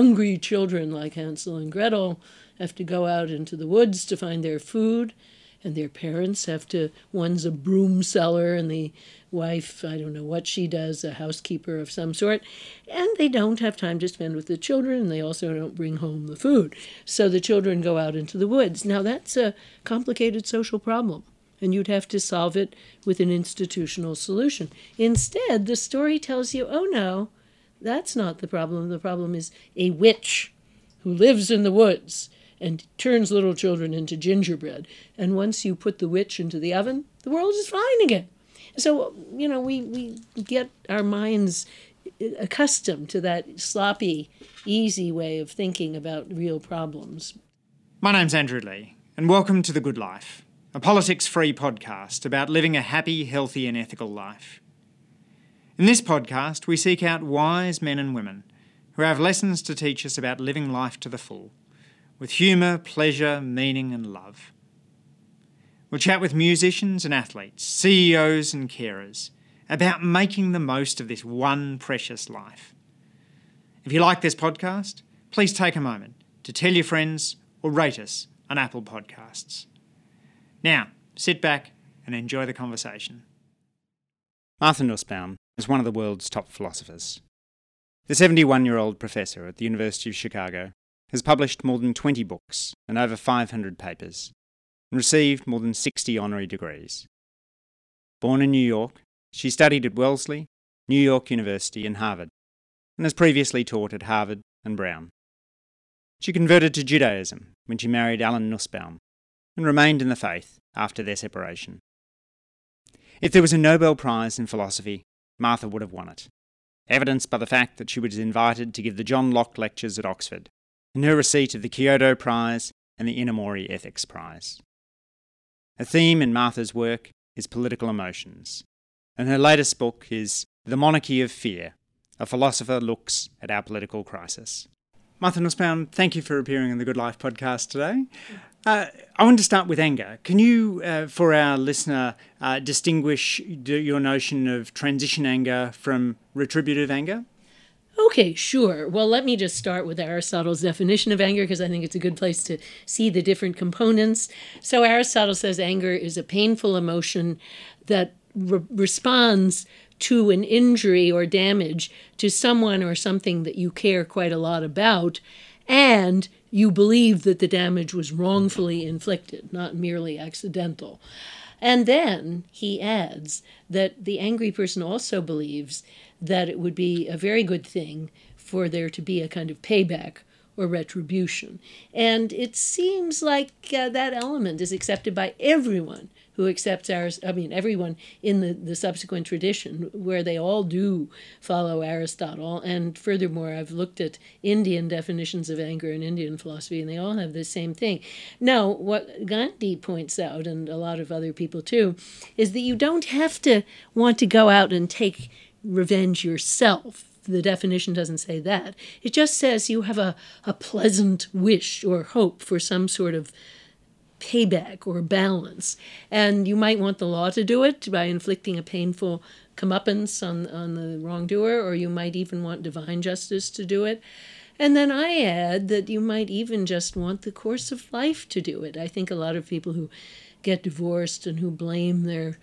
hungry children like Hansel and Gretel have to go out into the woods to find their food, and their parents have to, one's a broom seller, and the wife, I don't know what she does, a housekeeper of some sort, and they don't have time to spend with the children, and they also don't bring home the food. So the children go out into the woods. Now, that's a complicated social problem, and you'd have to solve it with an institutional solution. Instead, the story tells you, oh no, that's not the problem. The problem is a witch who lives in the woods and turns little children into gingerbread. And once you put the witch into the oven, the world is fine again. So, you know, we, we get our minds accustomed to that sloppy, easy way of thinking about real problems. My name's Andrew Leigh, and welcome to The Good Life, a politics free podcast about living a happy, healthy, and ethical life. In this podcast, we seek out wise men and women who have lessons to teach us about living life to the full, with humour, pleasure, meaning, and love. We'll chat with musicians and athletes, CEOs and carers about making the most of this one precious life. If you like this podcast, please take a moment to tell your friends or rate us on Apple Podcasts. Now, sit back and enjoy the conversation. Martha Nussbaum is one of the world's top philosophers. The 71 year old professor at the University of Chicago has published more than 20 books and over 500 papers and received more than 60 honorary degrees. Born in New York, she studied at Wellesley, New York University, and Harvard, and has previously taught at Harvard and Brown. She converted to Judaism when she married Alan Nussbaum and remained in the faith after their separation. If there was a Nobel Prize in philosophy, Martha would have won it, evidenced by the fact that she was invited to give the John Locke lectures at Oxford, and her receipt of the Kyoto Prize and the Inamori Ethics Prize. A theme in Martha's work is political emotions, and her latest book is The Monarchy of Fear A Philosopher Looks at Our Political Crisis. Martha Nussbaum, thank you for appearing on the Good Life podcast today. Uh, I want to start with anger. Can you, uh, for our listener, uh, distinguish your notion of transition anger from retributive anger? Okay, sure. Well, let me just start with Aristotle's definition of anger because I think it's a good place to see the different components. So, Aristotle says anger is a painful emotion that re- responds to an injury or damage to someone or something that you care quite a lot about, and you believe that the damage was wrongfully inflicted, not merely accidental. And then he adds that the angry person also believes that it would be a very good thing for there to be a kind of payback or retribution. And it seems like uh, that element is accepted by everyone who accepts ours, I mean, everyone in the, the subsequent tradition, where they all do follow Aristotle. And furthermore, I've looked at Indian definitions of anger in Indian philosophy, and they all have the same thing. Now, what Gandhi points out, and a lot of other people too, is that you don't have to want to go out and take revenge yourself. The definition doesn't say that. It just says you have a, a pleasant wish or hope for some sort of payback or balance. And you might want the law to do it by inflicting a painful comeuppance on, on the wrongdoer, or you might even want divine justice to do it. And then I add that you might even just want the course of life to do it. I think a lot of people who get divorced and who blame their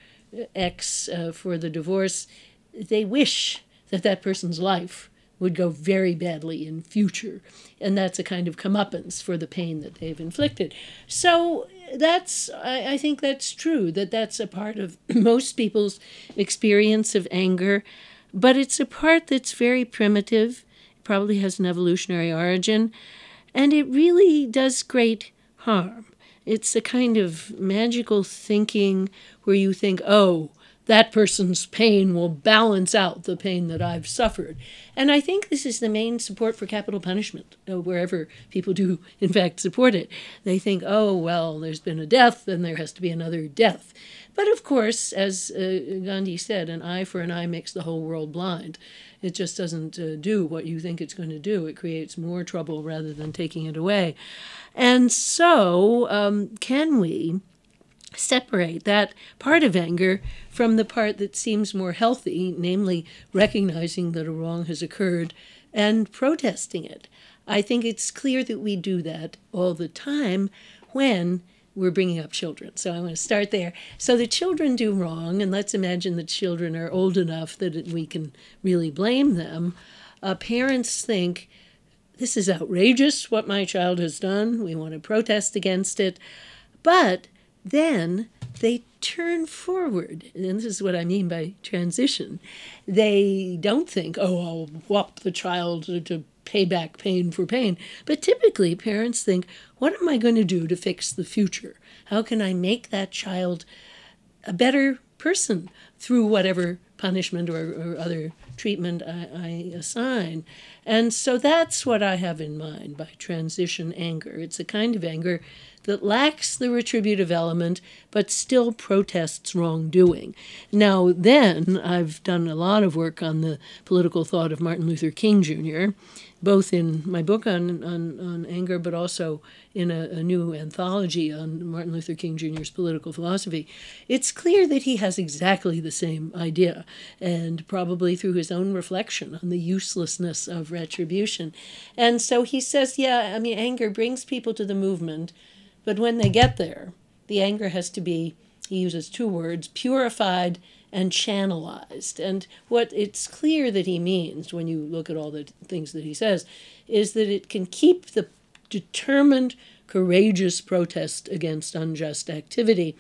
ex uh, for the divorce, they wish that that person's life would go very badly in future. And that's a kind of comeuppance for the pain that they've inflicted. So that's I, I think that's true that that's a part of most people's experience of anger. But it's a part that's very primitive. Probably has an evolutionary origin. And it really does great harm. It's a kind of magical thinking where you think oh that person's pain will balance out the pain that I've suffered. And I think this is the main support for capital punishment, uh, wherever people do, in fact, support it. They think, oh, well, there's been a death, then there has to be another death. But of course, as uh, Gandhi said, an eye for an eye makes the whole world blind. It just doesn't uh, do what you think it's going to do. It creates more trouble rather than taking it away. And so, um, can we? Separate that part of anger from the part that seems more healthy, namely recognizing that a wrong has occurred and protesting it. I think it's clear that we do that all the time when we're bringing up children. So I want to start there. So the children do wrong, and let's imagine the children are old enough that we can really blame them. Uh, parents think, this is outrageous what my child has done. We want to protest against it. But then they turn forward. And this is what I mean by transition. They don't think, oh, I'll whop the child to, to pay back pain for pain. But typically, parents think, what am I going to do to fix the future? How can I make that child a better person through whatever punishment or, or other treatment I, I, assign. And so that's what I have in mind by transition anger. It's a kind of anger that lacks the retributive element but still protests wrongdoing. Now, then, I've done a lot of work on the political thought of Martin Luther King Jr., both in my book on, on, on anger, but also in a, a, new anthology on Martin Luther King Jr.'s political philosophy, it's clear that he has exactly the same idea, and probably through his own reflection on the uselessness of retribution. And so he says, yeah, I mean, anger brings people to the movement, but when they get there, the anger has to be, he uses two words, purified and channelized. And what it's clear that he means when you look at all the things that he says is that it can keep the determined, courageous protest against unjust activity,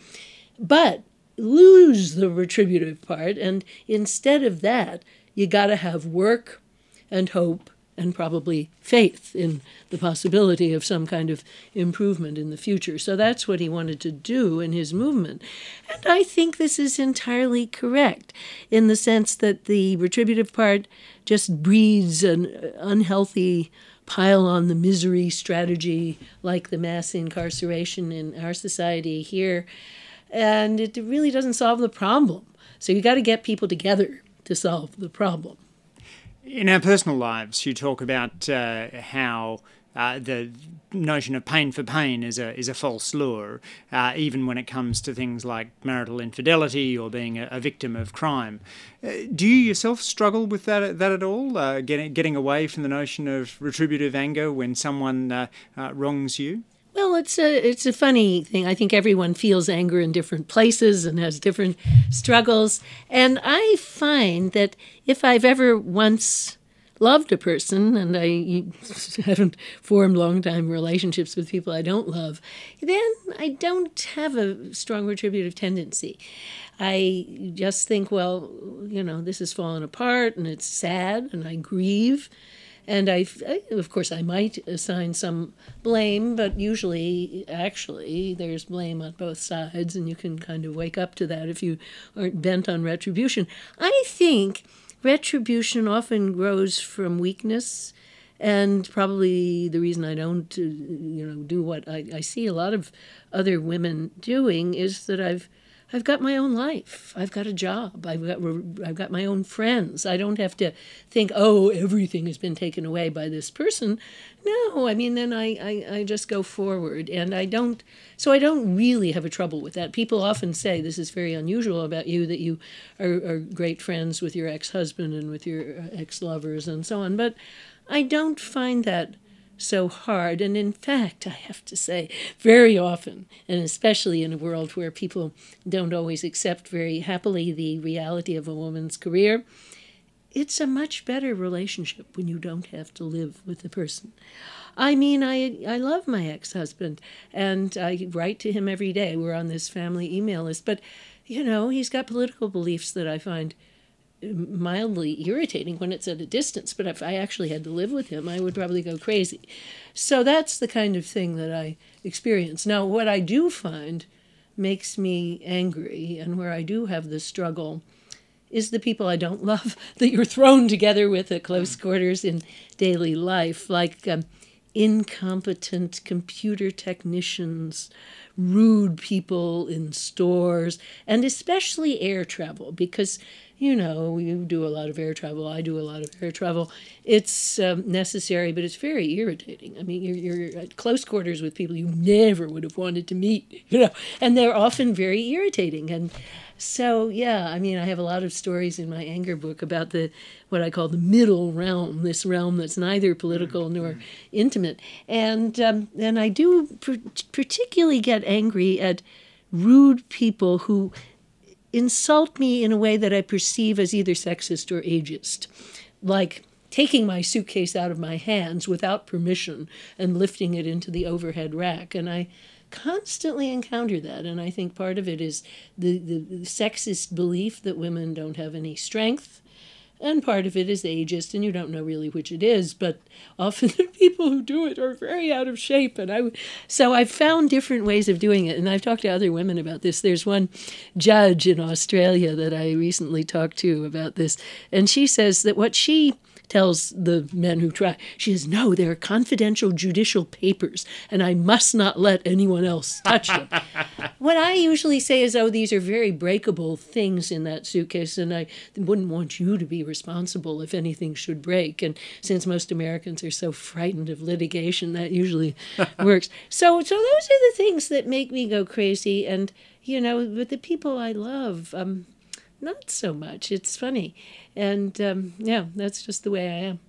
but lose the retributive part. And instead of that, you got to have work and hope and probably faith in the possibility of some kind of improvement in the future. So that's what he wanted to do in his movement. And I think this is entirely correct in the sense that the retributive part just breeds an unhealthy pile on the misery strategy like the mass incarceration in our society here. And it really doesn't solve the problem. So you got to get people together to solve the problem. In our personal lives, you talk about uh, how uh, the notion of pain for pain is a is a false lure, uh, even when it comes to things like marital infidelity or being a, a victim of crime. Uh, do you yourself struggle with that that at all? Uh, getting getting away from the notion of retributive anger when someone uh, wrongs you? Well, it's a it's a funny thing. I think everyone feels anger in different places and has different struggles. And I find that if I've ever once loved a person and I haven't formed long time relationships with people I don't love, then I don't have a strong retributive tendency. I just think, well, you know, this has fallen apart and it's sad and I grieve and I, of course, I might assign some blame, but usually, actually, there's blame on both sides, and you can kind of wake up to that if you aren't bent on retribution. I think retribution often grows from weakness and probably the reason I don't, uh, you know, do what I, I see a lot of other women doing is that I've I've got my own life. I've got a job. I've got I've got my own friends. I don't have to think, oh, everything has been taken away by this person. No, I mean, then I, I, I just go forward, and I don't. So I don't really have a trouble with that. People often say this is very unusual about you that you are, are great friends with your ex-husband and with your uh, ex-lovers and so on. But I don't find that so hard. And in fact, I have to say, very often, and especially in a world where people don't always accept very happily the reality of a woman's career, it's a much better relationship when you don't have to live with the person. I mean, I I love my ex-husband, and I write to him every day. We're on this family email list, but you know, he's got political beliefs that I find mildly irritating when it's at a distance, but if I actually had to live with him, I would probably go crazy. So that's the kind of thing that I experience. Now, what I do find makes me angry and where I do have the struggle is the people I don't love that you're thrown together with at close quarters in daily life, like um, incompetent computer technicians, rude people in stores, and especially air travel, because you know, you do a lot of air travel. I do a lot of air travel. It's um, necessary, but it's very irritating. I mean, you're, you're at close quarters with people you never would have wanted to meet, you know, and they're often very irritating. And so, yeah, I mean, I have a lot of stories in my anger book about the what I call the middle realm, this realm that's neither political nor intimate. And um, and I do particularly get angry at rude people who insult me in a way that I perceive as either sexist or ageist, like taking my suitcase out of my hands without permission and lifting it into the overhead rack. And I constantly encounter that. And I think part of it is the, the, sexist belief that women don't have any strength and part of it is ageist, and you don't know really which it is. But often the people who do it are very out of shape, and I so I've found different ways of doing it, and I've talked to other women about this. There's one judge in Australia that I recently talked to about this, and she says that what she tells the men who try. She says, No, they're confidential judicial papers, and I must not let anyone else touch them. what I usually say is, Oh, these are very breakable things in that suitcase, and I wouldn't want you to be responsible if anything should break. And since most Americans are so frightened of litigation, that usually works. So, so those are the things that make me go crazy. And, you know, with the people I love, um, not so much. It's funny. And um, yeah, that's just the way I am.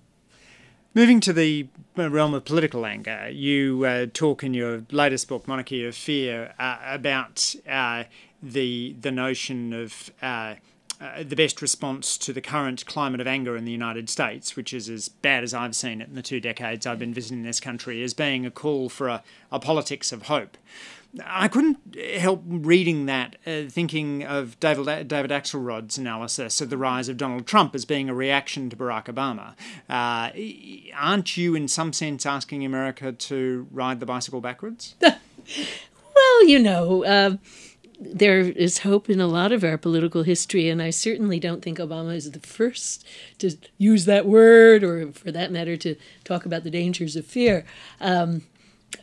Moving to the realm of political anger, you uh, talk in your latest book, Monarchy of Fear, uh, about uh, the the notion of uh, uh, the best response to the current climate of anger in the United States, which is as bad as I've seen it in the two decades I've been visiting this country, as being a call for a, a politics of hope. I couldn't help reading that, uh, thinking of David, David Axelrod's analysis of the rise of Donald Trump as being a reaction to Barack Obama. Uh, aren't you, in some sense, asking America to ride the bicycle backwards? well, you know. Uh, there is hope in a lot of our political history, and I certainly don't think Obama is the first to use that word, or for that matter, to talk about the dangers of fear. Um,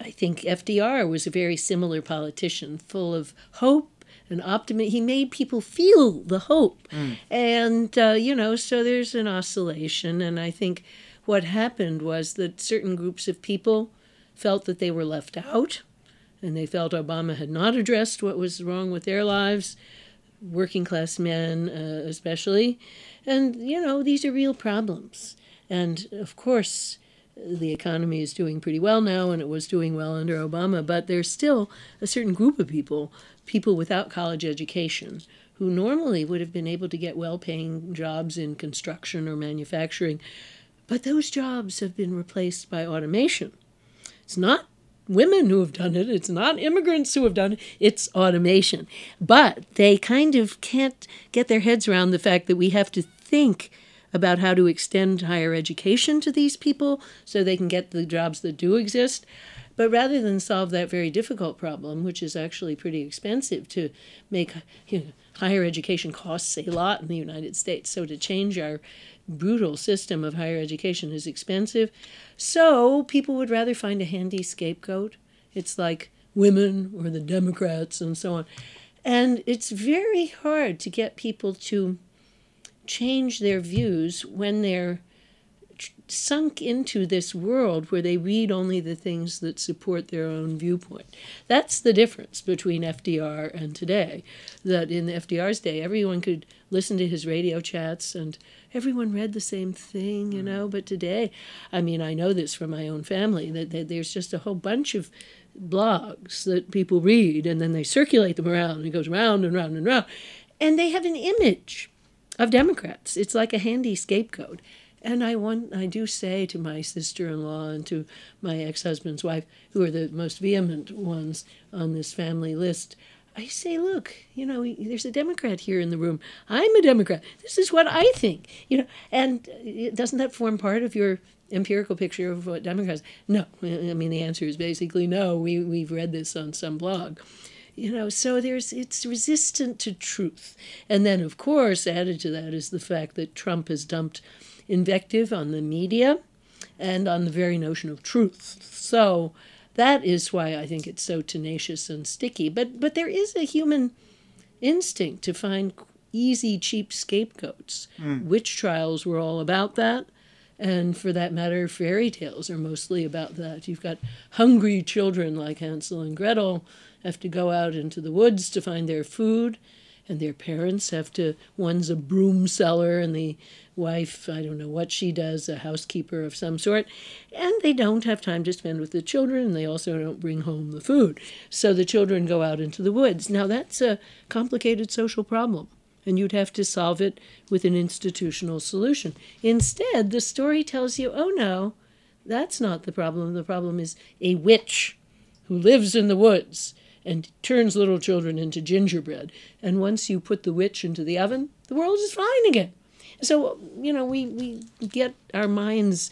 I think FDR was a very similar politician, full of hope and optimism. He made people feel the hope. Mm. And, uh, you know, so there's an oscillation. And I think what happened was that certain groups of people felt that they were left out and they felt Obama had not addressed what was wrong with their lives, working class men uh, especially. And, you know, these are real problems. And of course, the economy is doing pretty well now, and it was doing well under Obama, but there's still a certain group of people, people without college education, who normally would have been able to get well paying jobs in construction or manufacturing, but those jobs have been replaced by automation. It's not women who have done it, it's not immigrants who have done it, it's automation. But they kind of can't get their heads around the fact that we have to think about how to extend higher education to these people so they can get the jobs that do exist. But rather than solve that very difficult problem, which is actually pretty expensive to make you know, higher education costs a lot in the United States, so to change our brutal system of higher education is expensive. So people would rather find a handy scapegoat. It's like women or the Democrats and so on. And it's very hard to get people to change their views when they're sunk into this world where they read only the things that support their own viewpoint. That's the difference between FDR and today. That in FDR's day, everyone could listen to his radio chats and everyone read the same thing, you mm. know. But today, I mean, I know this from my own family that, that there's just a whole bunch of blogs that people read and then they circulate them around and it goes round and round and round. And they have an image of Democrats. It's like a handy scapegoat. And I want I do say to my sister-in-law and to my ex-husband's wife, who are the most vehement ones on this family list, I say, look, you know, there's a Democrat here in the room. I'm a Democrat. This is what I think. You know, and uh, doesn't that form part of your empirical picture of what Democrats? No. I mean, the answer is basically no. We we've read this on some blog you know so there's it's resistant to truth and then of course added to that is the fact that trump has dumped invective on the media and on the very notion of truth so that is why i think it's so tenacious and sticky but but there is a human instinct to find easy, cheap scapegoats. Hmm. Witch trials were all about that. And for that matter, fairy tales are mostly about that. You've got hungry children like Hansel and Gretel have to go out into the woods to find their food, and their parents have to. One's a broom seller, and the wife, I don't know what she does, a housekeeper of some sort, and they don't have time to spend with the children, and they also don't bring home the food. So the children go out into the woods. Now, that's a complicated social problem and you'd have to solve it with an institutional solution. Instead, the story tells you, oh no, that's not the problem. The problem is a witch who lives in the woods and turns little children into gingerbread. And once you put the witch into the oven, the world is fine again. So, you know, we, we get our minds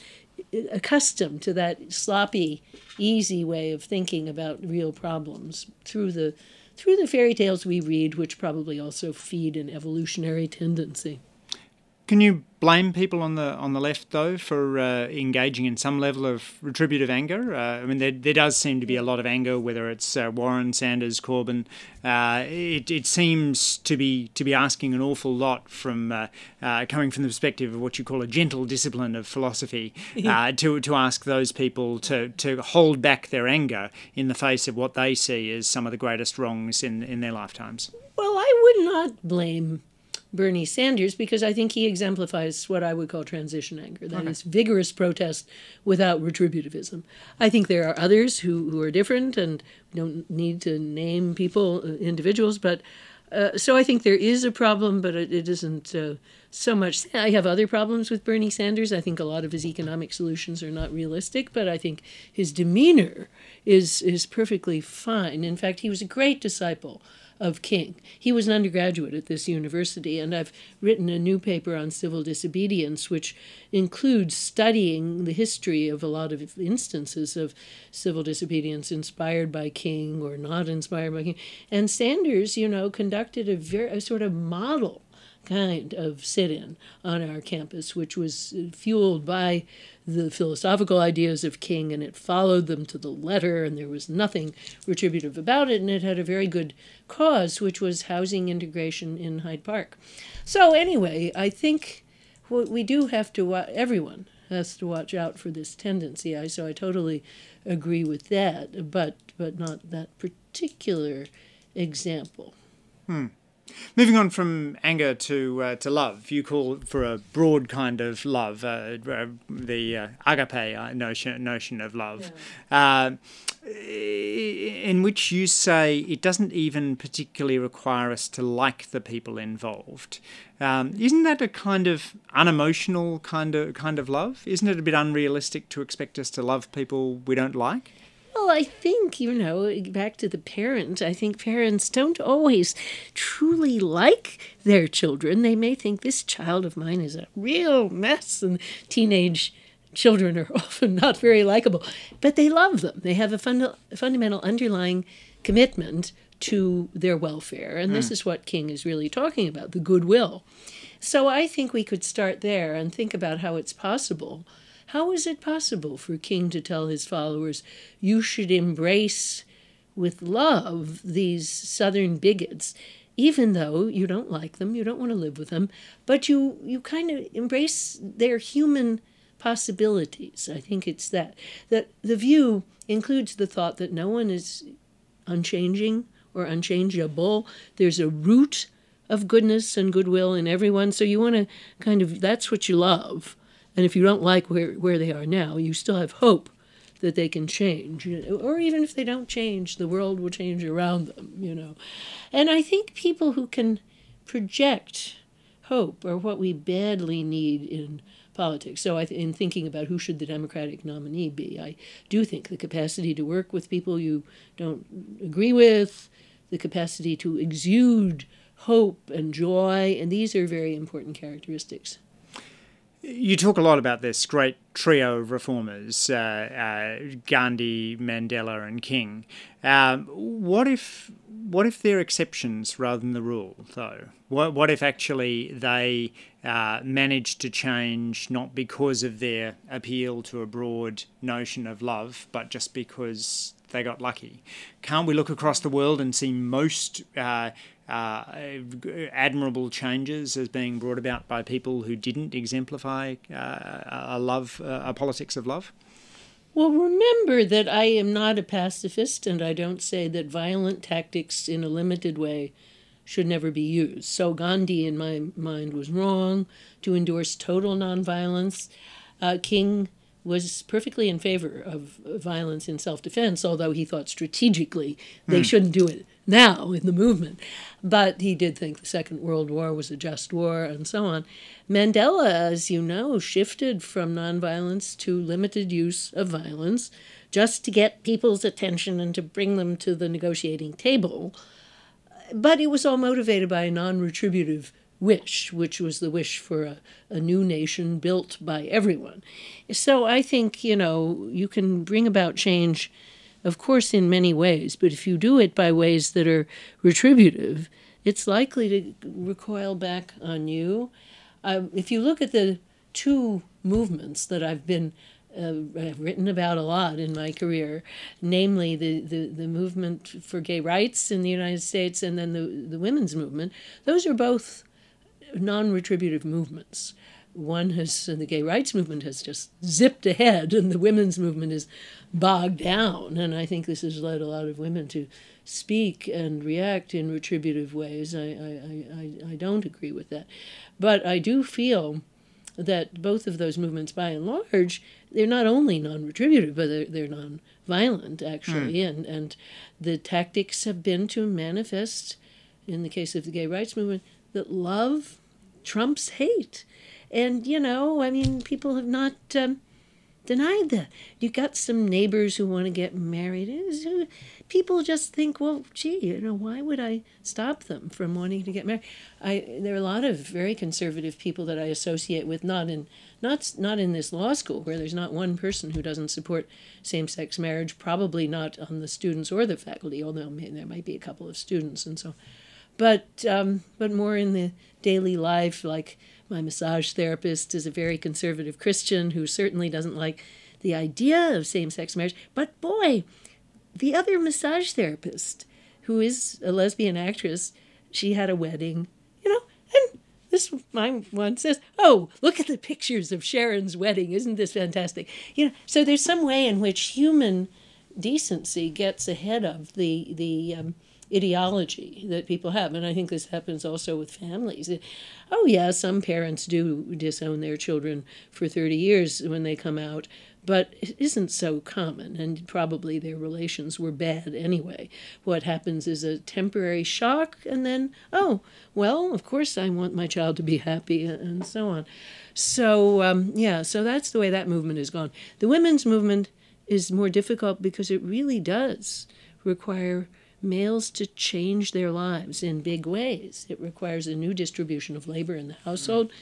accustomed to that sloppy, easy way of thinking about real problems through the through the fairy tales we read, which probably also feed an evolutionary tendency. Can you blame people on the on the left though for uh, engaging in some level of retributive anger? Uh, I mean, there, there does seem to be a lot of anger, whether it's uh, Warren, Sanders, Corbyn. Uh, it, it seems to be to be asking an awful lot from uh, uh, coming from the perspective of what you call a gentle discipline of philosophy to to ask those people to to hold back their anger in the face of what they see as some of the greatest wrongs in in their lifetimes. Well, I would not blame Bernie Sanders because I think he exemplifies what I would call transition anger. That okay. is vigorous protest without retributivism. I think there are others who, who are different, and don't need to name people, uh, individuals, but uh, so I think there is a problem, but it, it isn't uh, so much. I have other problems with Bernie Sanders. I think a lot of his economic solutions are not realistic, but I think his demeanor is is perfectly fine. In fact, he was a great disciple of King. He was an undergraduate at this university, and I've written a new paper on civil disobedience, which includes studying the history of a lot of instances of civil disobedience inspired by King or not inspired by King. And Sanders, you know, conducted a very a sort of model kind of sit in on our campus, which was fueled by the philosophical ideas of King, and it followed them to the letter, and there was nothing retributive about it, and it had a very good cause, which was housing integration in Hyde Park. So, anyway, I think what we do have to, everyone has to watch out for this tendency. I, so I totally agree with that, but, but not that particular example. Hmm. Moving on from anger to uh, to love, you call for a broad kind of love, uh, uh, the uh, agape uh, notion notion of love, yeah. Uh, in which you say it doesn't even particularly require us to like the people involved. Um, isn't that a kind of unemotional kind of kind of love? Isn't it a bit unrealistic to expect us to love people we don't like? Well, I think, you know, back to the parent, I think parents don't always truly like their children. They may think this child of mine is a real mess, and teenage children are often not very likable, but they love them. They have a funda- fundamental underlying commitment to their welfare. And mm. this hmm. is what King is really talking about the goodwill. So I think we could start there and think about how it's possible how is it possible for King to tell his followers, you should embrace with love these Southern bigots, even though you don't like them, you don't want to live with them, but you, you kind of embrace their human possibilities? I think it's that. That the view includes the thought that no one is unchanging or unchangeable. There's a root of goodness and goodwill in everyone. So you want to kind of, that's what you love. And if you don't like where, where they are now, you still have hope that they can change. Or even if they don't change, the world will change around them, you know. And I think people who can project hope are what we badly need in politics. So, I, in thinking about who should the Democratic nominee be, I do think the capacity to work with people you don't agree with, the capacity to exude hope and joy, and these are very important characteristics. You talk a lot about this great trio of reformers uh, uh, Gandhi, Mandela, and King. Um, what if what if they're exceptions rather than the rule, though? What, what if actually they uh, manage to change not because of their appeal to a broad notion of love, but just because they got lucky? Can't we look across the world and see most uh, uh, admirable changes as being brought about by people who didn't exemplify uh, a love, a politics of love? Well, remember that I am not a pacifist, and I don't say that violent tactics in a limited way should never be used. So Gandhi, in my mind, was wrong to endorse total nonviolence. Uh, King was perfectly in favor of violence in self defense, although he thought strategically they mm. shouldn't do it now in the movement. But he did think the Second World War was a just war and so on. Mandela, as you know, shifted from nonviolence to limited use of violence just to get people's attention and to bring them to the negotiating table. But it was all motivated by a non retributive wish, which was the wish for a, a new nation built by everyone. So I think, you know, you can bring about change of course, in many ways, but if you do it by ways that are retributive, it's likely to recoil back on you. Uh, if you look at the two movements that I've been uh, I've written about a lot in my career, namely the, the, the movement for gay rights in the United States and then the, the women's movement, those are both non retributive movements. One has the gay rights movement has just zipped ahead and the women's movement is bogged down. And i think this has led a lot of women to speak and react in retributive ways. I, I, I, I don't agree with that. But i do feel that both of those movements by and large they're not only non-retributive but they're, they're non-violent actually. Mm. and, and the tactics have been to manifest in the case of the gay rights movement that love trumps hate and, you know, I mean, people have not um, denied that. You got some neighbors who want to get married. People just think, well, gee, you know, why would I stop them from wanting to get married? I there are a lot of very conservative people that I associate with, not in not not in this law school where there's not one person who doesn't support same-sex marriage. Probably not on the students or the faculty, although there might be a couple of students and so. But um, but more in the daily life, like my massage therapist is a very conservative Christian who certainly doesn't like the idea of same sex marriage. But boy, the other massage therapist, who is a lesbian actress, she had a wedding, you know, and this my one says, "Oh, look at the pictures of Sharon's wedding! Isn't this fantastic?" You know, so there's some way in which human decency gets ahead of the the um, ideology that people have. And I think this happens also with families. Oh, yeah, some parents do disown their children for 30 years when they come out, but it isn't so common, and probably their relations were bad anyway. What happens is a temporary shock, and then, oh, well, of course I want my child to be happy, and so on. So, um, yeah, so that's the way that movement has gone. The women's movement is more difficult because it really does require males to change their lives in big ways. It requires a new distribution of labor in the household,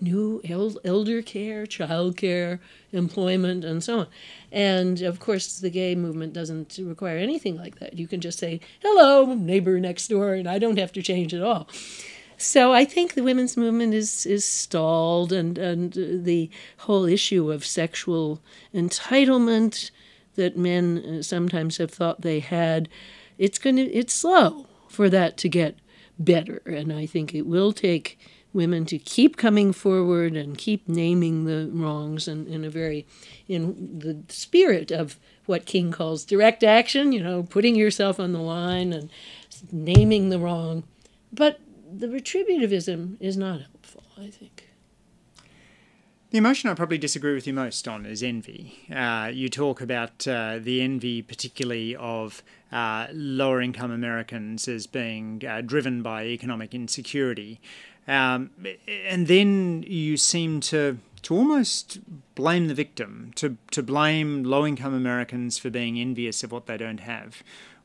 new elder care, child care, employment, and so on. And of course, the gay movement doesn't require anything like that. You can just say, hello, neighbor next door, and I don't have to change at all. So I think the women's movement is is stalled, and and the whole issue of sexual entitlement that men uh, sometimes have thought they had it's going to it's slow for that to get better. And i think it will take women to keep coming forward and keep naming the wrongs and in a very in the spirit of what king calls direct action you know putting yourself on the line and naming the wrong. But the retributivism is not helpful i think the emotion I probably disagree with you most on is envy. Uh, you talk about uh, the envy, particularly of uh, lower income Americans, as being uh, driven by economic insecurity. Um, and then you seem to, to almost blame the victim, to, to blame low income Americans for being envious of what they don't have.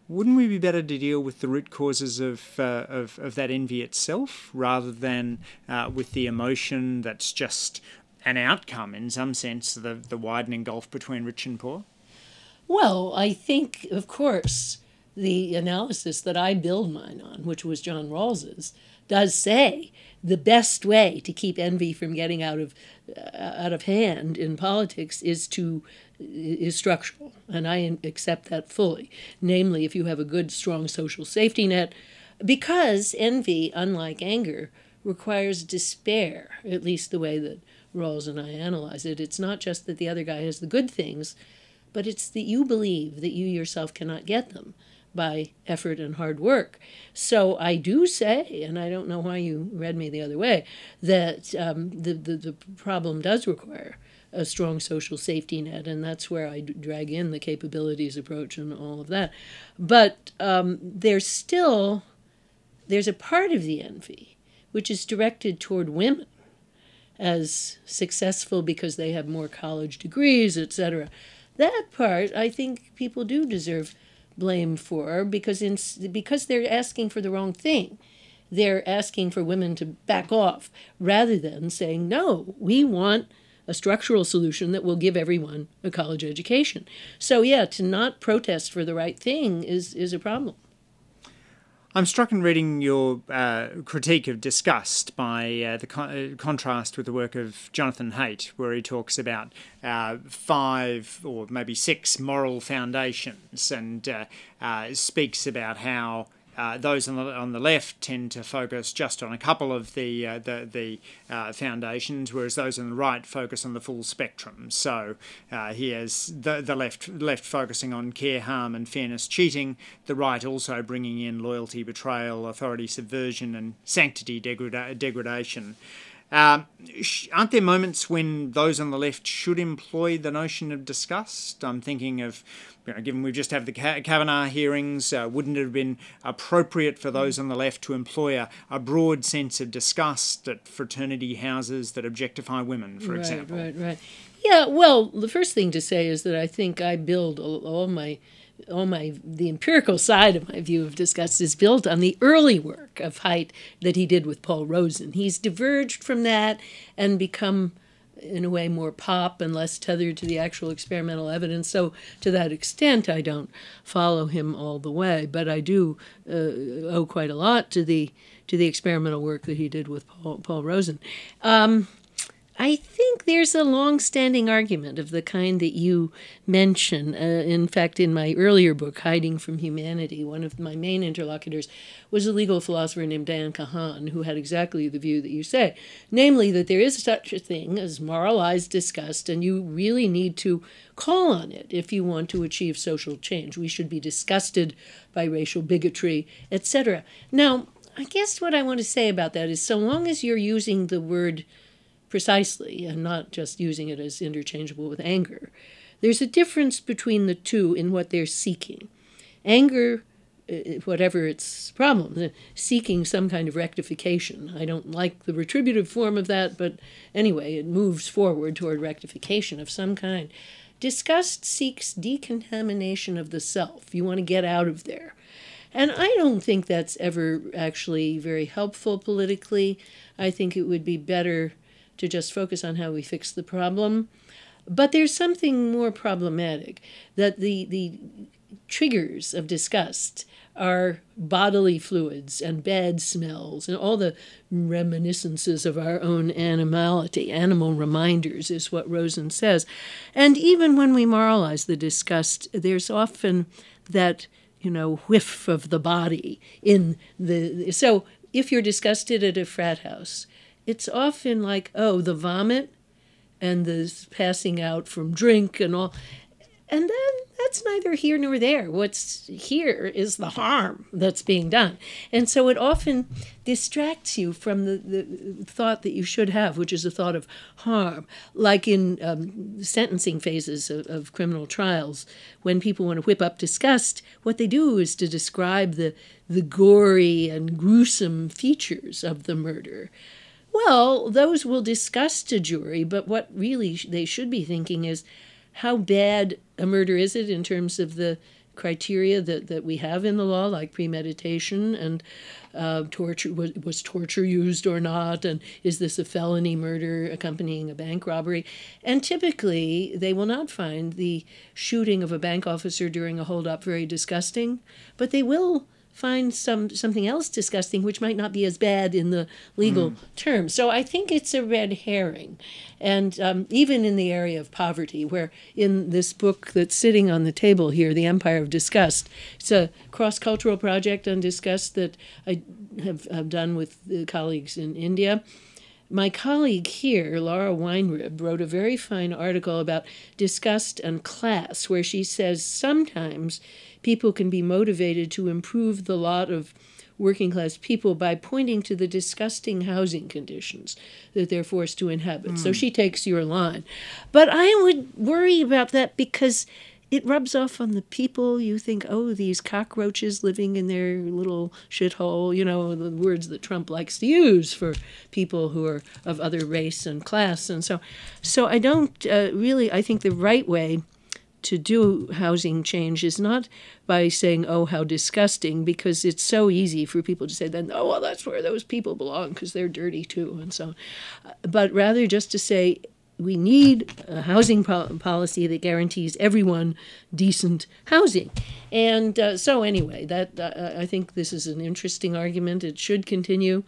Wouldn't we be better to deal with the root causes of, uh, of, of, that envy itself rather than uh, with the emotion that's just an outcome in some sense the the widening gulf between rich and poor? Well, I think of course the analysis that I build mine on, which was John Rawls's, does say the best way to keep envy from getting out of uh, out of hand in politics is to is structural, and I accept that fully. Namely, if you have a good, strong social safety net, because envy, unlike anger, requires despair, at least the way that Rawls and I analyze it. It's not just that the other guy has the good things, but it's that you believe that you yourself cannot get them by effort and hard work. So I do say, and I don't know why you read me the other way, that um, the, the, the problem does require a strong social safety net, and that's where I drag in the capabilities approach and all of that. But um, there's still there's a part of the envy which is directed toward women as successful because they have more college degrees, etc. That part, I think people do deserve blame for because in, because they're asking for the wrong thing. They're asking for women to back off rather than saying, no, we want a structural solution that will give everyone a college education. So, yeah, to not protest for the right thing is, is a problem. I'm struck in reading your uh, critique of disgust by uh, the uh, contrast with the work of Jonathan Haidt, where he talks about uh, five or maybe six moral foundations and uh, uh, speaks about how uh, those on the, on the left tend to focus just on a couple of the uh, the, the uh, foundations, whereas those on the right focus on the full spectrum. So uh, he has the, the left left focusing on care, harm, and fairness, cheating. The right also bringing in loyalty, betrayal, authority subversion, and sanctity degrada- degradation. Um, aren't there moments when those on the left should employ the notion of disgust? I'm thinking of, you know, given we've just have the Kavanaugh hearings, uh, wouldn't it have been appropriate for those on the left to employ a, a broad sense of disgust at fraternity houses that objectify women, for right, example? Right, right, right. Yeah, well, the first thing to say is that I think I build all my all my the empirical side of my view of disgust is built on the early work of Haidt that he did with Paul Rozin. He's diverged from that and become in a way more pop and less tethered to the actual experimental evidence. So to that extent, I don't follow him all the way, but I do uh, owe quite a lot to the to the experimental work that he did with Paul, Paul Rozin. Um, I think there's a long-standing argument of the kind that you mention. Uh, in fact, in my earlier book, Hiding from Humanity, one of my main interlocutors was a legal philosopher named Dan Kahan, who had exactly the view that you say, namely that there is such a thing as moralized disgust, and you really need to call on it if you want to achieve social change. We should be disgusted by racial bigotry, etc. Now, I guess what I want to say about that is so long as you're using the word precisely and not just using it as interchangeable with anger. There's a difference between the two in what they're seeking. Anger, uh, whatever its problem, uh, seeking some kind of rectification. I don't like the retributive form of that, but anyway, it moves forward toward rectification of some kind. Disgust seeks decontamination of the self. You want to get out of there. And I don't think that's ever actually very helpful politically. I think it would be better to just focus on how we fix the problem. But there's something more problematic that the, the triggers of disgust are bodily fluids and bad smells and all the reminiscences of our own animality. Animal reminders is what Rozin says. And even when we moralize the disgust, there's often that, you know, whiff of the body in the. So if you're disgusted at a frat house, it's often like, oh, the vomit and the passing out from drink and all. And then that's neither here nor there. What's here is the harm that's being done. And so it often distracts you from the, the thought that you should have, which is a thought of harm. Like in um, sentencing phases of, of criminal trials, when people want to whip up disgust, what they do is to describe the, the gory and gruesome features of the murder. Well, those will disgust a jury, but what really they should be thinking is how bad a murder is it in terms of the criteria that, that we have in the law, like premeditation and uh, torture. Was, was torture used or not? And is this a felony murder accompanying a bank robbery? And typically, they will not find the shooting of a bank officer during a holdup very disgusting, but they will find some something else disgusting which might not be as bad in the legal mm. term so i think it's a red herring. And um, even in the area of poverty where in this book that's sitting on the table here the empire of disgust it's a cross-cultural project on disgust that i have, have done with colleagues in india. My colleague here, Laura Weinrib, wrote a very fine article about disgust and class, where she says sometimes people can be motivated to improve the lot of working class people by pointing to the disgusting housing conditions that they're forced to inhabit. Mm. So hmm. she takes your line. But I would worry about that because it rubs off on the people. You think, oh, these cockroaches living in their little shithole, you know, the words that Trump likes to use for people who are of other race and class. And so, so I don't uh, really, I think the right way to do housing change is not by saying, oh, how disgusting, because it's so easy for people to say then, oh, well, that's where those people belong because they're dirty too, and so on. But rather just to say, we need a housing po- policy that guarantees everyone decent housing. And uh, so, anyway, that uh, I think this is an interesting argument. It should continue.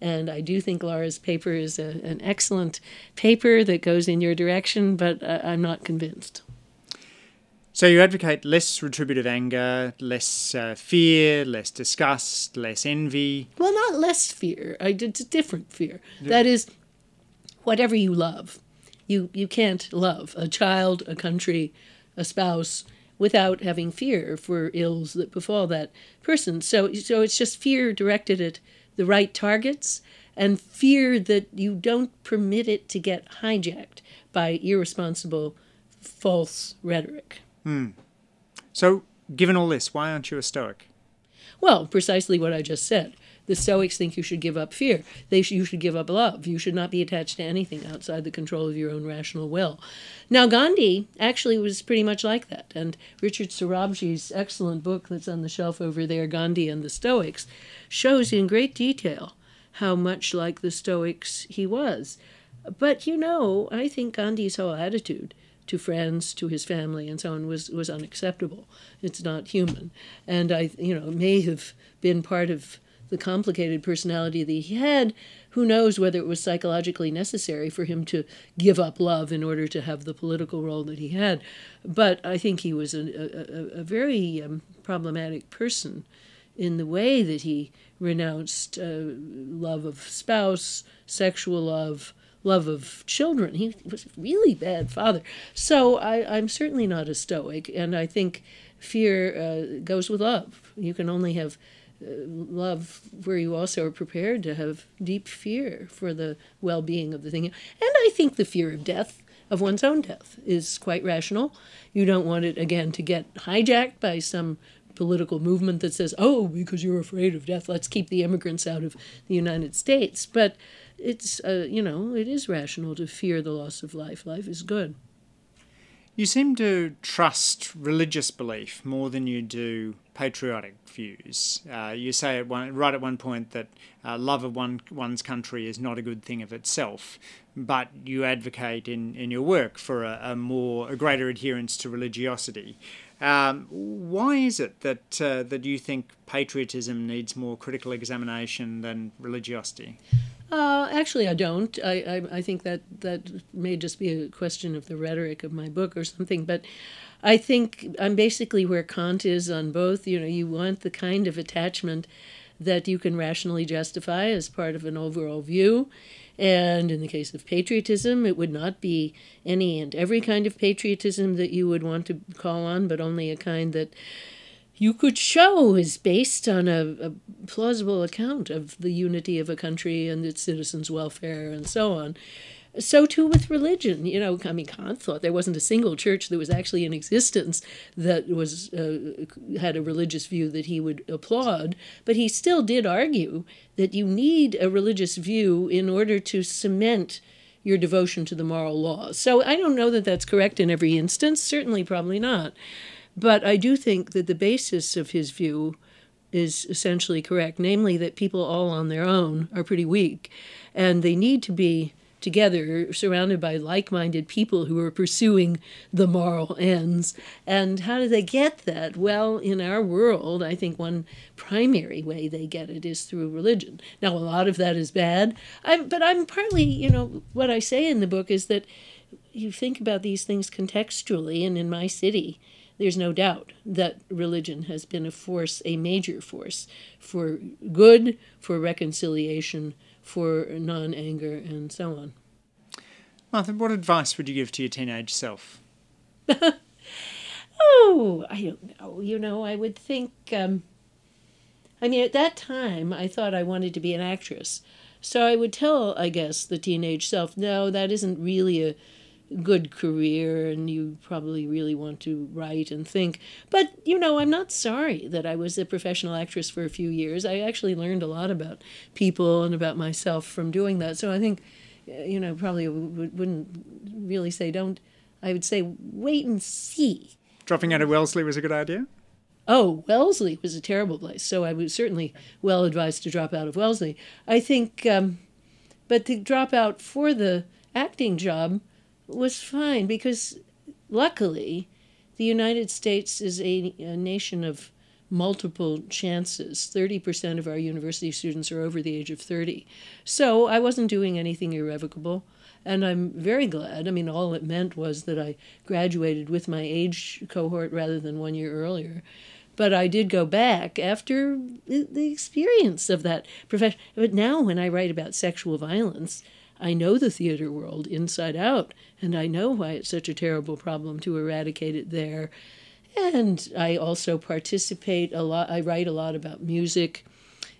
And I do think Laura's paper is a, an excellent paper that goes in your direction, but uh, I'm not convinced. So you advocate less retributive anger, less uh, fear, less disgust, less envy. Well, not less fear. I did a different fear. Yeah. That is, whatever you love, you you can't love a child, a country, a spouse without having fear for ills that befall that person. So so it's just fear directed at the right targets and fear that you don't permit it to get hijacked by irresponsible false rhetoric. Hmm. So, given all this, why aren't you a Stoic? Well, precisely what I just said. The Stoics think you should give up fear. They sh- you should give up love. You should not be attached to anything outside the control of your own rational will. Now, Gandhi actually was pretty much like that. And Richard Sorabji's excellent book that's on the shelf over there, Gandhi and the Stoics, shows in great detail how much like the Stoics he was. But you know, I think Gandhi's whole attitude to friends, to his family, and so on was was unacceptable. It's not human, and I, you know, may have been part of the complicated personality that he had. Who knows whether it was psychologically necessary for him to give up love in order to have the political role that he had? But I think he was a, a, a very um, problematic person in the way that he renounced uh, love of spouse, sexual love, love of children. He was a really bad father. So I, I'm certainly not a stoic, and I think fear uh, goes with love. You can only have uh, love where you also are prepared to have deep fear for the well being of the thing. And I think the fear of death, of one's own death, is quite rational. You don't want it, again, to get hijacked by some political movement that says, oh, because you're afraid of death, let's keep the immigrants out of the United States. But it's uh, you know it is rational to fear the loss of life. Life is good. You seem to trust religious belief more than you do patriotic views. Uh, you say at one, right at one point that uh, love of one, one's country is not a good thing of itself, but you advocate in, in your work for a, a more a greater adherence to religiosity. Um, why is it that uh, that you think patriotism needs more critical examination than religiosity? Uh, actually, I don't. I, I, I think that that may just be a question of the rhetoric of my book or something. But I think I'm basically where Kant is on both. You know, you want the kind of attachment that you can rationally justify as part of an overall view. And in the case of patriotism, it would not be any and every kind of patriotism that you would want to call on, but only a kind that you could show is based on a, a, plausible account of the unity of a country and its citizens' welfare and so on. So too with religion. You know, I mean, Kant thought there wasn't a single church that was actually in existence that was uh, had a religious view that he would applaud, but he still did argue that you need a religious view in order to cement your devotion to the moral laws. So I don't know that that's correct in every instance. Certainly, probably not. But I do think that the basis of his view is essentially correct, namely that people all on their own are pretty weak and they need to be together, surrounded by like minded people who are pursuing the moral ends. And how do they get that? Well, in our world, I think one primary way they get it is through religion. Now, a lot of that is bad, I'm, but I'm partly, you know, what I say in the book is that you think about these things contextually, and in my city, there's no doubt that religion has been a force, a major force for good, for reconciliation, for non anger, and so on. Martha, what advice would you give to your teenage self? oh, I don't know. You know, I would think. Um, I mean, at that time, I thought I wanted to be an actress. So I would tell, I guess, the teenage self, no, that isn't really a good career, and you probably really want to write and think. But, you know, I'm not sorry that I was a professional actress for a few years. I actually learned a lot about people and about myself from doing that. So I think you know, probably wouldn't really say don't. I would say wait and see. Dropping out of Wellesley was a good idea? Oh, Wellesley was a terrible place. So I was certainly well advised to drop out of Wellesley. I think, um, but drop out for the acting job was fine because luckily the United States is a, a nation of multiple chances. 30% of our university students are over the age of 30. So I wasn't doing anything irrevocable. And I'm very glad. I mean, all it meant was that I graduated with my age cohort rather than one year earlier. But I did go back after the experience of that profession. But now, when I write about sexual violence, I know the theater world inside out, and I know why it's such a terrible problem to eradicate it there and I also participate a lot. I write a lot about music,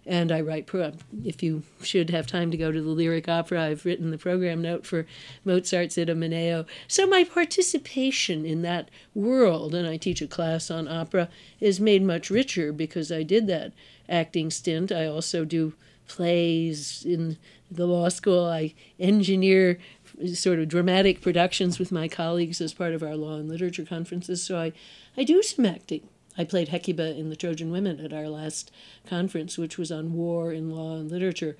and I write. Pro- if you should have time to go to the lyric opera, I've written the program note for Mozart's Idomeneo. So my participation in that world, and I teach a class on opera, is made much richer because I did that acting stint. I also do plays in the law school. I engineer sort of dramatic productions with my colleagues as part of our law and literature conferences. So I I do some acting. I played Hecuba in the Trojan Women at our last conference, which was on war in law and literature.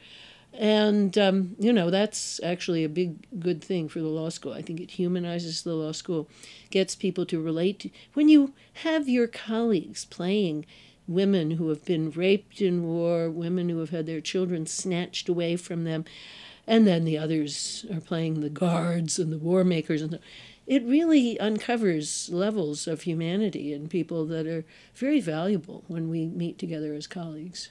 And, um, you know, that's actually a big good thing for the law school. I think it humanizes the law school, gets people to relate. To, when you have your colleagues playing women who have been raped in war, women who have had their children snatched away from them, and then the others are playing the guards and the war makers. And the, it really uncovers levels of humanity in people that are very valuable when we meet together as colleagues.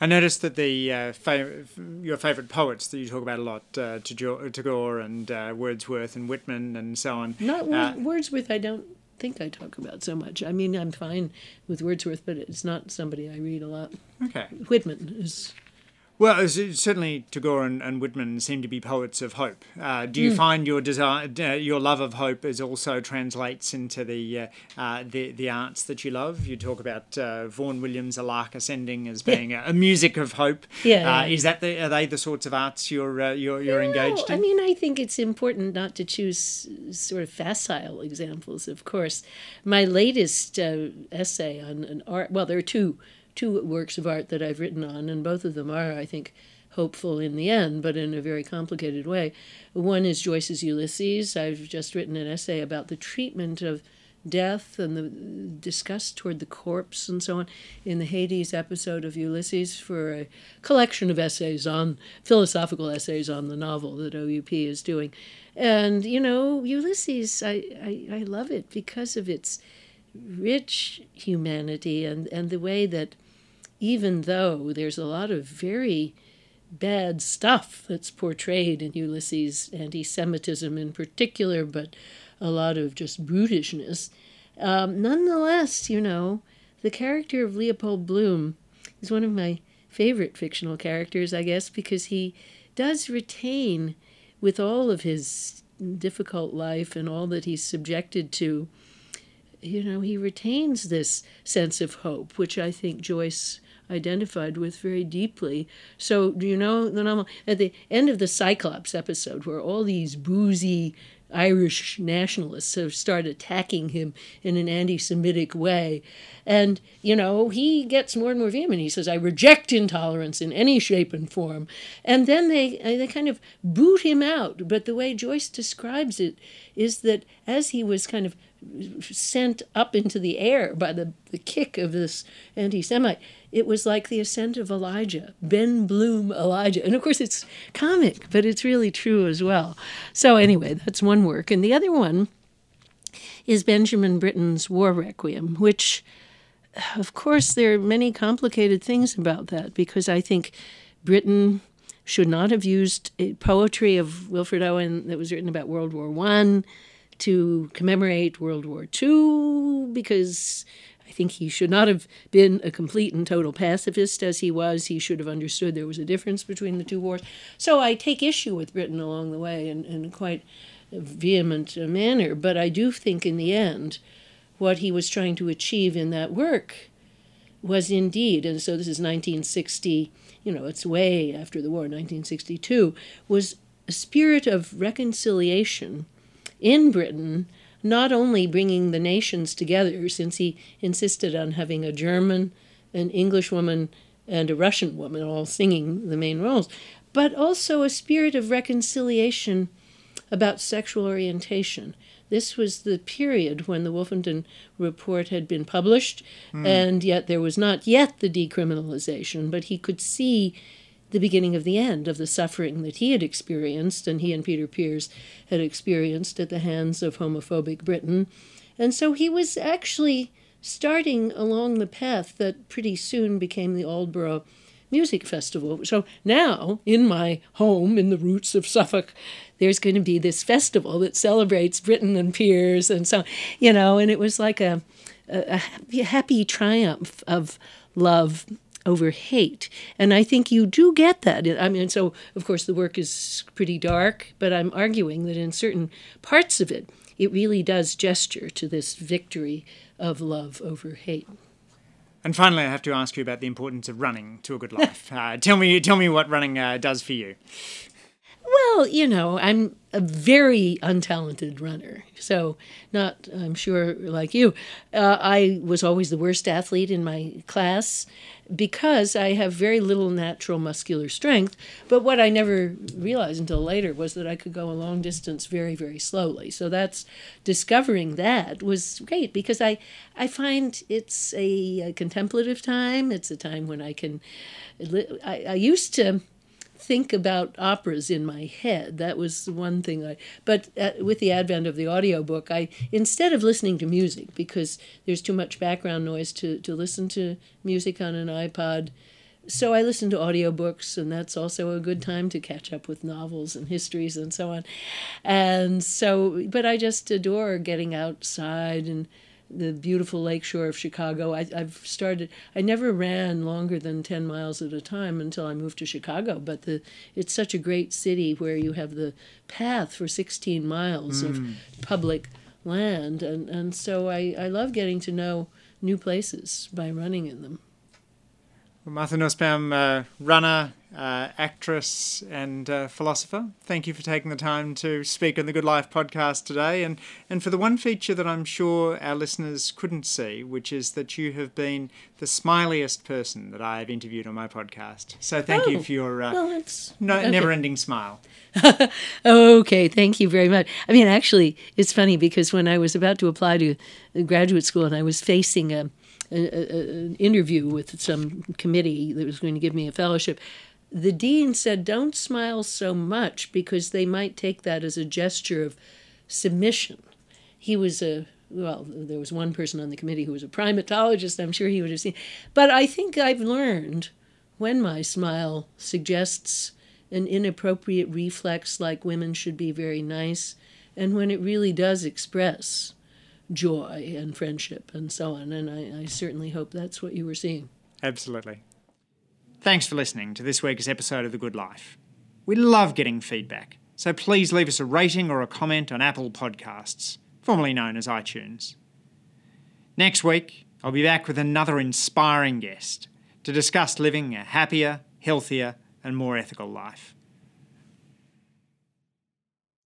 I noticed that the uh, fav- your favourite poets that you talk about a lot, uh, Tagore and uh, Wordsworth and Whitman and so on. Not uh, Wordsworth. I don't think I talk about so much. I mean, I'm fine with Wordsworth, but it's not somebody I read a lot. Okay. Whitman is well, certainly Tagore and, and, Whitman seem to be poets of hope. Uh, do you mm. find your desire, uh, your love of hope, is also translates into the uh, uh, the the arts that you love? You talk about uh, Vaughan Williams' A Lark Ascending as being yeah. a, a, music of hope. Yeah, uh, is that the are they the sorts of arts you're you're, you're no, engaged in? I mean, I think it's important not to choose sort of facile examples. Of course, my latest essay on an art. Well, there are two two works of art that I've written on, and both of them are, I think, hopeful in the end, but in a very complicated way. One is Joyce's Ulysses. I've just written an essay about the treatment of death and the disgust toward the corpse and so on in the Hades episode of Ulysses for a collection of essays on philosophical essays on the novel that OUP is doing. And, you know, Ulysses, I, I, I love it because of its rich humanity and, and the way that even though there's a lot of very bad stuff that's portrayed in Ulysses, anti Semitism in particular, but a lot of just brutishness. Um, nonetheless, you know, the character of Leopold Bloom is one of my favorite fictional characters, I guess, because he does retain, with all of his difficult life and all that he's subjected to, you know, he retains this sense of hope, which I think Joyce identified with very deeply. So, do you know the novel? At the end of the Cyclops episode, where all these boozy Irish nationalists have started attacking him in an anti Semitic way. And, you know, he gets more and more vehement. He says, I reject intolerance in any shape and form. And then they, they kind of boot him out. But the way Joyce describes it is that as he was kind of sent up into the air by the, the kick of this anti Semite, it was like the ascent of Elijah, Ben Bloom Elijah. And of course, it's comic, but it's really true as well. So, anyway, that's one work. And the other one is Benjamin Britten's War Requiem, which, of course, there are many complicated things about that because I think Britten should not have used eh, poetry of Wilfred Owen that was written about World War One to commemorate World War II because I think he should not have been a complete and total pacifist as he was. He should have understood there was a difference between the two wars. So I take issue with Britten along the way in, in quite a vehement manner. But I do think in the end, what he was trying to achieve in that work was indeed, and so this is 1960, you know, it's way after the war, 1962, was a spirit of reconciliation in Britain not only bringing the nations together, since he insisted on having a German, an English woman, and a Russian woman all singing the main roles, but also a spirit of reconciliation about sexual orientation. This was the period when the Wolfenden report had been published, mm. and yet there was not yet the decriminalization, but he could see the beginning of the end of the suffering that he had experienced and he and Peter Pears had experienced at the hands of homophobic Britten. And so he was actually starting along the path that pretty soon became the Aldeburgh Music Festival. So now, in my home in the roots of Suffolk, there's going to be this festival that celebrates Britain and Pears and so, you know, and it was like a, a, a happy triumph of love over hate. And I think you do get that. I mean, so of course the work is pretty dark, but I'm arguing that in certain parts of it, it really does gesture to this victory of love over hate. And finally, I have to ask you about the importance of running to a good life. uh, tell me, tell me what running uh, does for you. Well, you know, I'm a very untalented runner. So, not, I'm sure, like you. Uh, I was always the worst athlete in my class because I have very little natural muscular strength. But what I never realized until later was that I could go a long distance very, very slowly. So that's discovering that was great because I, I find it's a, a contemplative time. It's a time when I can. I, I used to think about operas in my head. That was one thing I. But at, with the advent of the audiobook, I instead of listening to music because there's too much background noise to to listen to music on an iPod. So I listen to audiobooks, and that's also a good time to catch up with novels and histories and so on. And so, but I just adore getting outside and the beautiful lakeshore of Chicago. I, have started. I never ran longer than ten miles at a time until I moved to Chicago. But the it's such a great city where you have the path for sixteen miles mm. of public land, and and so I I love getting to know new places by running in them. Martha Nussbaum, uh, runner, uh, actress, and uh, philosopher, thank you for taking the time to speak on the Good Life podcast today, and, and for the one feature that I'm sure our listeners couldn't see, which is that you have been the smiliest person that I have interviewed on my podcast. So thank oh, you for your uh, well, no, okay. never-ending smile. okay, thank you very much. I mean, actually, it's funny because when I was about to apply to graduate school and I was facing an interview with some committee that was going to give me a fellowship, the dean said, Don't smile so much because they might take that as a gesture of submission. He was a well, there was one person on the committee who was a primatologist. I'm sure he would have seen. But I think I've learned when my smile suggests an inappropriate reflex, like women should be very nice, and when it really does express joy and friendship and so on. And I, I certainly hope that's what you were seeing. Absolutely. Thanks for listening to this week's episode of The Good Life. We love getting feedback, so please leave us a rating or a comment on Apple Podcasts, formerly known as iTunes. Next week, I'll be back with another inspiring guest to discuss living a happier, healthier, and more ethical life.